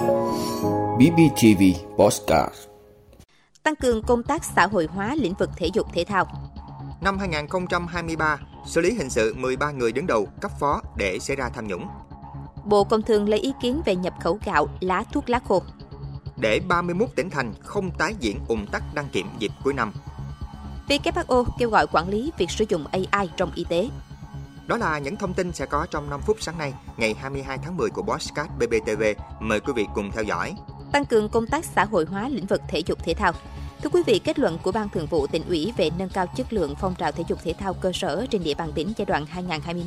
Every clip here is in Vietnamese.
BBTV Postcard Tăng cường công tác xã hội hóa lĩnh vực thể dục thể thao Năm 2023, xử lý hình sự 13 người đứng đầu cấp phó để xảy ra tham nhũng. Bộ Công Thương lấy ý kiến về nhập khẩu gạo, lá thuốc lá khô. Để 31 tỉnh thành không tái diễn ủng tắc đăng kiểm dịp cuối năm. WHO kêu gọi quản lý việc sử dụng AI trong y tế. Đó là những thông tin sẽ có trong 5 phút sáng nay, ngày 22 tháng 10 của Bosscat BBTV. Mời quý vị cùng theo dõi. Tăng cường công tác xã hội hóa lĩnh vực thể dục thể thao. Thưa quý vị, kết luận của Ban Thường vụ tỉnh ủy về nâng cao chất lượng phong trào thể dục thể thao cơ sở trên địa bàn tỉnh giai đoạn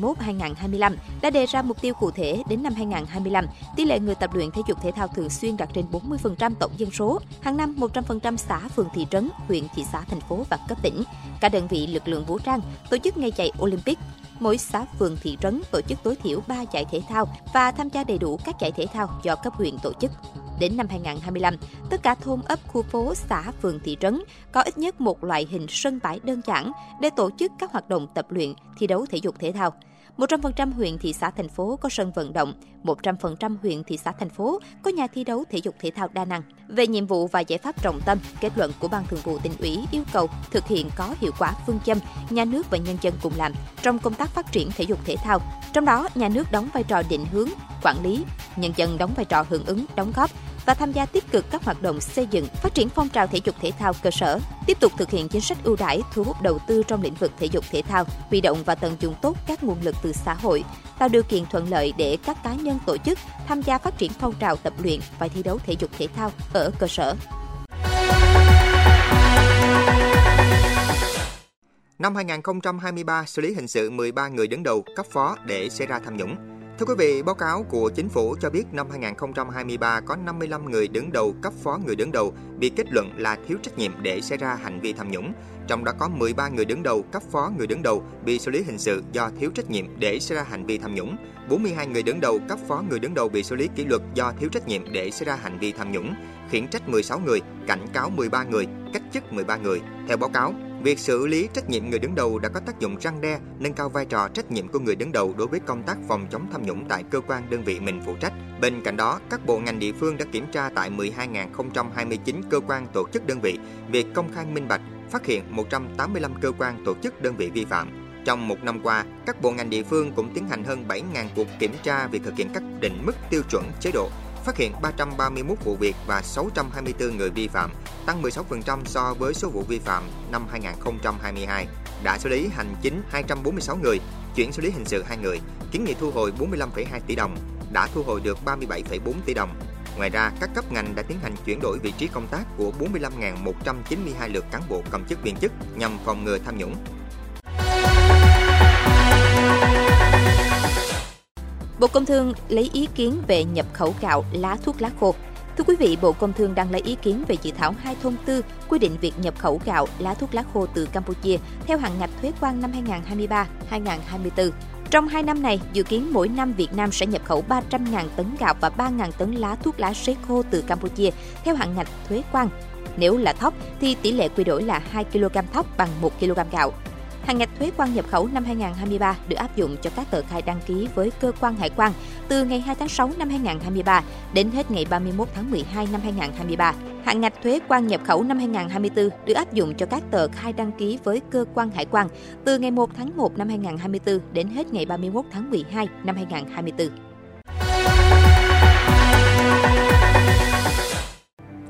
2021-2025 đã đề ra mục tiêu cụ thể đến năm 2025, tỷ lệ người tập luyện thể dục thể thao thường xuyên đạt trên 40% tổng dân số, hàng năm 100% xã, phường, thị trấn, huyện, thị xã, thành phố và cấp tỉnh. Cả đơn vị lực lượng vũ trang tổ chức ngày chạy Olympic, mỗi xã phường thị trấn tổ chức tối thiểu 3 giải thể thao và tham gia đầy đủ các giải thể thao do cấp huyện tổ chức. Đến năm 2025, tất cả thôn ấp khu phố, xã, phường, thị trấn có ít nhất một loại hình sân bãi đơn giản để tổ chức các hoạt động tập luyện, thi đấu thể dục thể thao. 100% huyện thị xã thành phố có sân vận động, 100% huyện thị xã thành phố có nhà thi đấu thể dục thể thao đa năng. Về nhiệm vụ và giải pháp trọng tâm, kết luận của Ban Thường vụ tỉnh ủy yêu cầu thực hiện có hiệu quả phương châm nhà nước và nhân dân cùng làm trong công tác phát triển thể dục thể thao. Trong đó, nhà nước đóng vai trò định hướng, quản lý, nhân dân đóng vai trò hưởng ứng, đóng góp, và tham gia tích cực các hoạt động xây dựng, phát triển phong trào thể dục thể thao cơ sở, tiếp tục thực hiện chính sách ưu đãi thu hút đầu tư trong lĩnh vực thể dục thể thao, huy động và tận dụng tốt các nguồn lực từ xã hội, tạo điều kiện thuận lợi để các cá nhân tổ chức tham gia phát triển phong trào tập luyện và thi đấu thể dục thể thao ở cơ sở. Năm 2023, xử lý hình sự 13 người đứng đầu cấp phó để xảy ra tham nhũng. Thưa quý vị, báo cáo của chính phủ cho biết năm 2023 có 55 người đứng đầu cấp phó người đứng đầu bị kết luận là thiếu trách nhiệm để xảy ra hành vi tham nhũng. Trong đó có 13 người đứng đầu cấp phó người đứng đầu bị xử lý hình sự do thiếu trách nhiệm để xảy ra hành vi tham nhũng. 42 người đứng đầu cấp phó người đứng đầu bị xử lý kỷ luật do thiếu trách nhiệm để xảy ra hành vi tham nhũng, khiển trách 16 người, cảnh cáo 13 người, cách chức 13 người. Theo báo cáo, Việc xử lý trách nhiệm người đứng đầu đã có tác dụng răng đe, nâng cao vai trò trách nhiệm của người đứng đầu đối với công tác phòng chống tham nhũng tại cơ quan đơn vị mình phụ trách. Bên cạnh đó, các bộ ngành địa phương đã kiểm tra tại 12.029 cơ quan tổ chức đơn vị việc công khai minh bạch, phát hiện 185 cơ quan tổ chức đơn vị vi phạm. Trong một năm qua, các bộ ngành địa phương cũng tiến hành hơn 7.000 cuộc kiểm tra việc thực hiện các định mức tiêu chuẩn chế độ phát hiện 331 vụ việc và 624 người vi phạm, tăng 16% so với số vụ vi phạm năm 2022. Đã xử lý hành chính 246 người, chuyển xử lý hình sự 2 người, kiến nghị thu hồi 45,2 tỷ đồng, đã thu hồi được 37,4 tỷ đồng. Ngoài ra, các cấp ngành đã tiến hành chuyển đổi vị trí công tác của 45.192 lượt cán bộ công chức viên chức nhằm phòng ngừa tham nhũng, Bộ Công Thương lấy ý kiến về nhập khẩu gạo, lá thuốc lá khô. Thưa quý vị, Bộ Công Thương đang lấy ý kiến về dự thảo hai thông tư quy định việc nhập khẩu gạo, lá thuốc lá khô từ Campuchia theo hạn ngạch thuế quan năm 2023-2024. Trong hai năm này, dự kiến mỗi năm Việt Nam sẽ nhập khẩu 300.000 tấn gạo và 3.000 tấn lá thuốc lá sấy khô từ Campuchia theo hạn ngạch thuế quan. Nếu là thóc thì tỷ lệ quy đổi là 2 kg thóc bằng 1 kg gạo. Hàng ngạch thuế quan nhập khẩu năm 2023 được áp dụng cho các tờ khai đăng ký với cơ quan hải quan từ ngày 2 tháng 6 năm 2023 đến hết ngày 31 tháng 12 năm 2023. Hạn ngạch thuế quan nhập khẩu năm 2024 được áp dụng cho các tờ khai đăng ký với cơ quan hải quan từ ngày 1 tháng 1 năm 2024 đến hết ngày 31 tháng 12 năm 2024.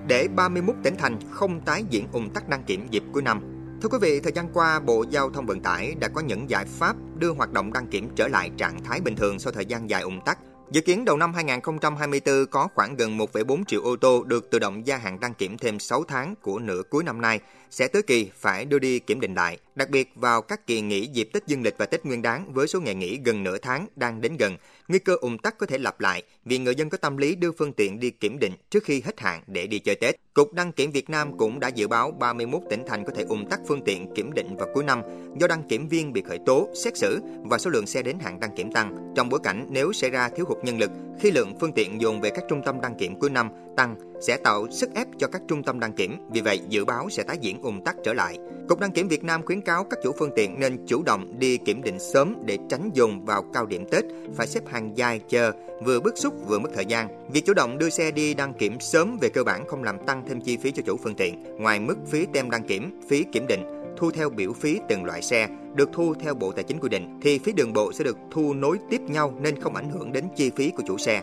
Để 31 tỉnh thành không tái diễn ủng tắc đăng kiểm dịp cuối năm, Thưa quý vị, thời gian qua, Bộ Giao thông Vận tải đã có những giải pháp đưa hoạt động đăng kiểm trở lại trạng thái bình thường sau thời gian dài ủng tắc. Dự kiến đầu năm 2024 có khoảng gần 1,4 triệu ô tô được tự động gia hạn đăng kiểm thêm 6 tháng của nửa cuối năm nay, sẽ tới kỳ phải đưa đi kiểm định lại. Đặc biệt vào các kỳ nghỉ dịp Tết Dương lịch và Tết Nguyên đán với số ngày nghỉ gần nửa tháng đang đến gần, nguy cơ ủng tắc có thể lặp lại vì người dân có tâm lý đưa phương tiện đi kiểm định trước khi hết hạn để đi chơi Tết. Cục đăng kiểm Việt Nam cũng đã dự báo 31 tỉnh thành có thể ủng tắc phương tiện kiểm định vào cuối năm do đăng kiểm viên bị khởi tố, xét xử và số lượng xe đến hạn đăng kiểm tăng. Trong bối cảnh nếu xảy ra thiếu hụt nhân lực khi lượng phương tiện dồn về các trung tâm đăng kiểm cuối năm tăng sẽ tạo sức ép cho các trung tâm đăng kiểm, vì vậy dự báo sẽ tái diễn ùn tắc trở lại. Cục đăng kiểm Việt Nam khuyến cáo các chủ phương tiện nên chủ động đi kiểm định sớm để tránh dồn vào cao điểm Tết, phải xếp hàng dài chờ, vừa bức xúc vừa mất thời gian. Việc chủ động đưa xe đi đăng kiểm sớm về cơ bản không làm tăng thêm chi phí cho chủ phương tiện. Ngoài mức phí tem đăng kiểm, phí kiểm định, thu theo biểu phí từng loại xe được thu theo Bộ Tài chính quy định thì phí đường bộ sẽ được thu nối tiếp nhau nên không ảnh hưởng đến chi phí của chủ xe.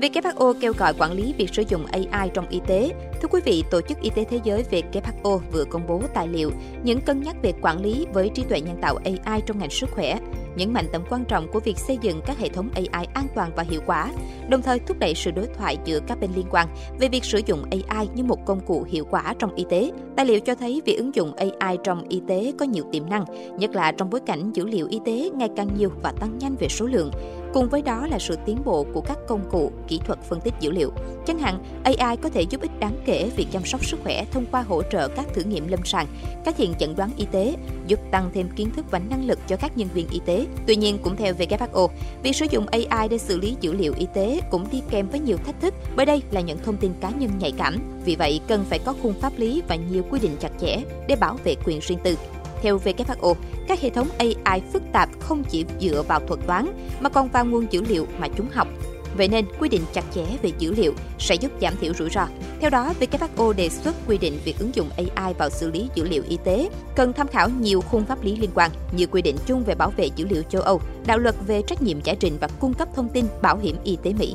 WHO kêu gọi quản lý việc sử dụng AI trong y tế. Thưa quý vị, Tổ chức Y tế Thế giới WHO vừa công bố tài liệu những cân nhắc về quản lý với trí tuệ nhân tạo AI trong ngành sức khỏe, nhấn mạnh tầm quan trọng của việc xây dựng các hệ thống AI an toàn và hiệu quả, đồng thời thúc đẩy sự đối thoại giữa các bên liên quan về việc sử dụng AI như một công cụ hiệu quả trong y tế. Tài liệu cho thấy việc ứng dụng AI trong y tế có nhiều tiềm năng, nhất là trong bối cảnh dữ liệu y tế ngày càng nhiều và tăng nhanh về số lượng. Cùng với đó là sự tiến bộ của các công cụ, kỹ thuật phân tích dữ liệu. Chẳng hạn, AI có thể giúp ích đáng kể việc chăm sóc sức khỏe thông qua hỗ trợ các thử nghiệm lâm sàng, các hiện chẩn đoán y tế, giúp tăng thêm kiến thức và năng lực cho các nhân viên y tế. Tuy nhiên, cũng theo WHO, việc sử dụng AI để xử lý dữ liệu y tế cũng đi kèm với nhiều thách thức bởi đây là những thông tin cá nhân nhạy cảm. Vì vậy, cần phải có khung pháp lý và nhiều quy định chặt chẽ để bảo vệ quyền riêng tư. Theo WHO, các hệ thống AI phức tạp không chỉ dựa vào thuật toán mà còn vào nguồn dữ liệu mà chúng học. Vậy nên, quy định chặt chẽ về dữ liệu sẽ giúp giảm thiểu rủi ro. Theo đó, WHO đề xuất quy định việc ứng dụng AI vào xử lý dữ liệu y tế cần tham khảo nhiều khung pháp lý liên quan như quy định chung về bảo vệ dữ liệu châu Âu, đạo luật về trách nhiệm giải trình và cung cấp thông tin bảo hiểm y tế Mỹ.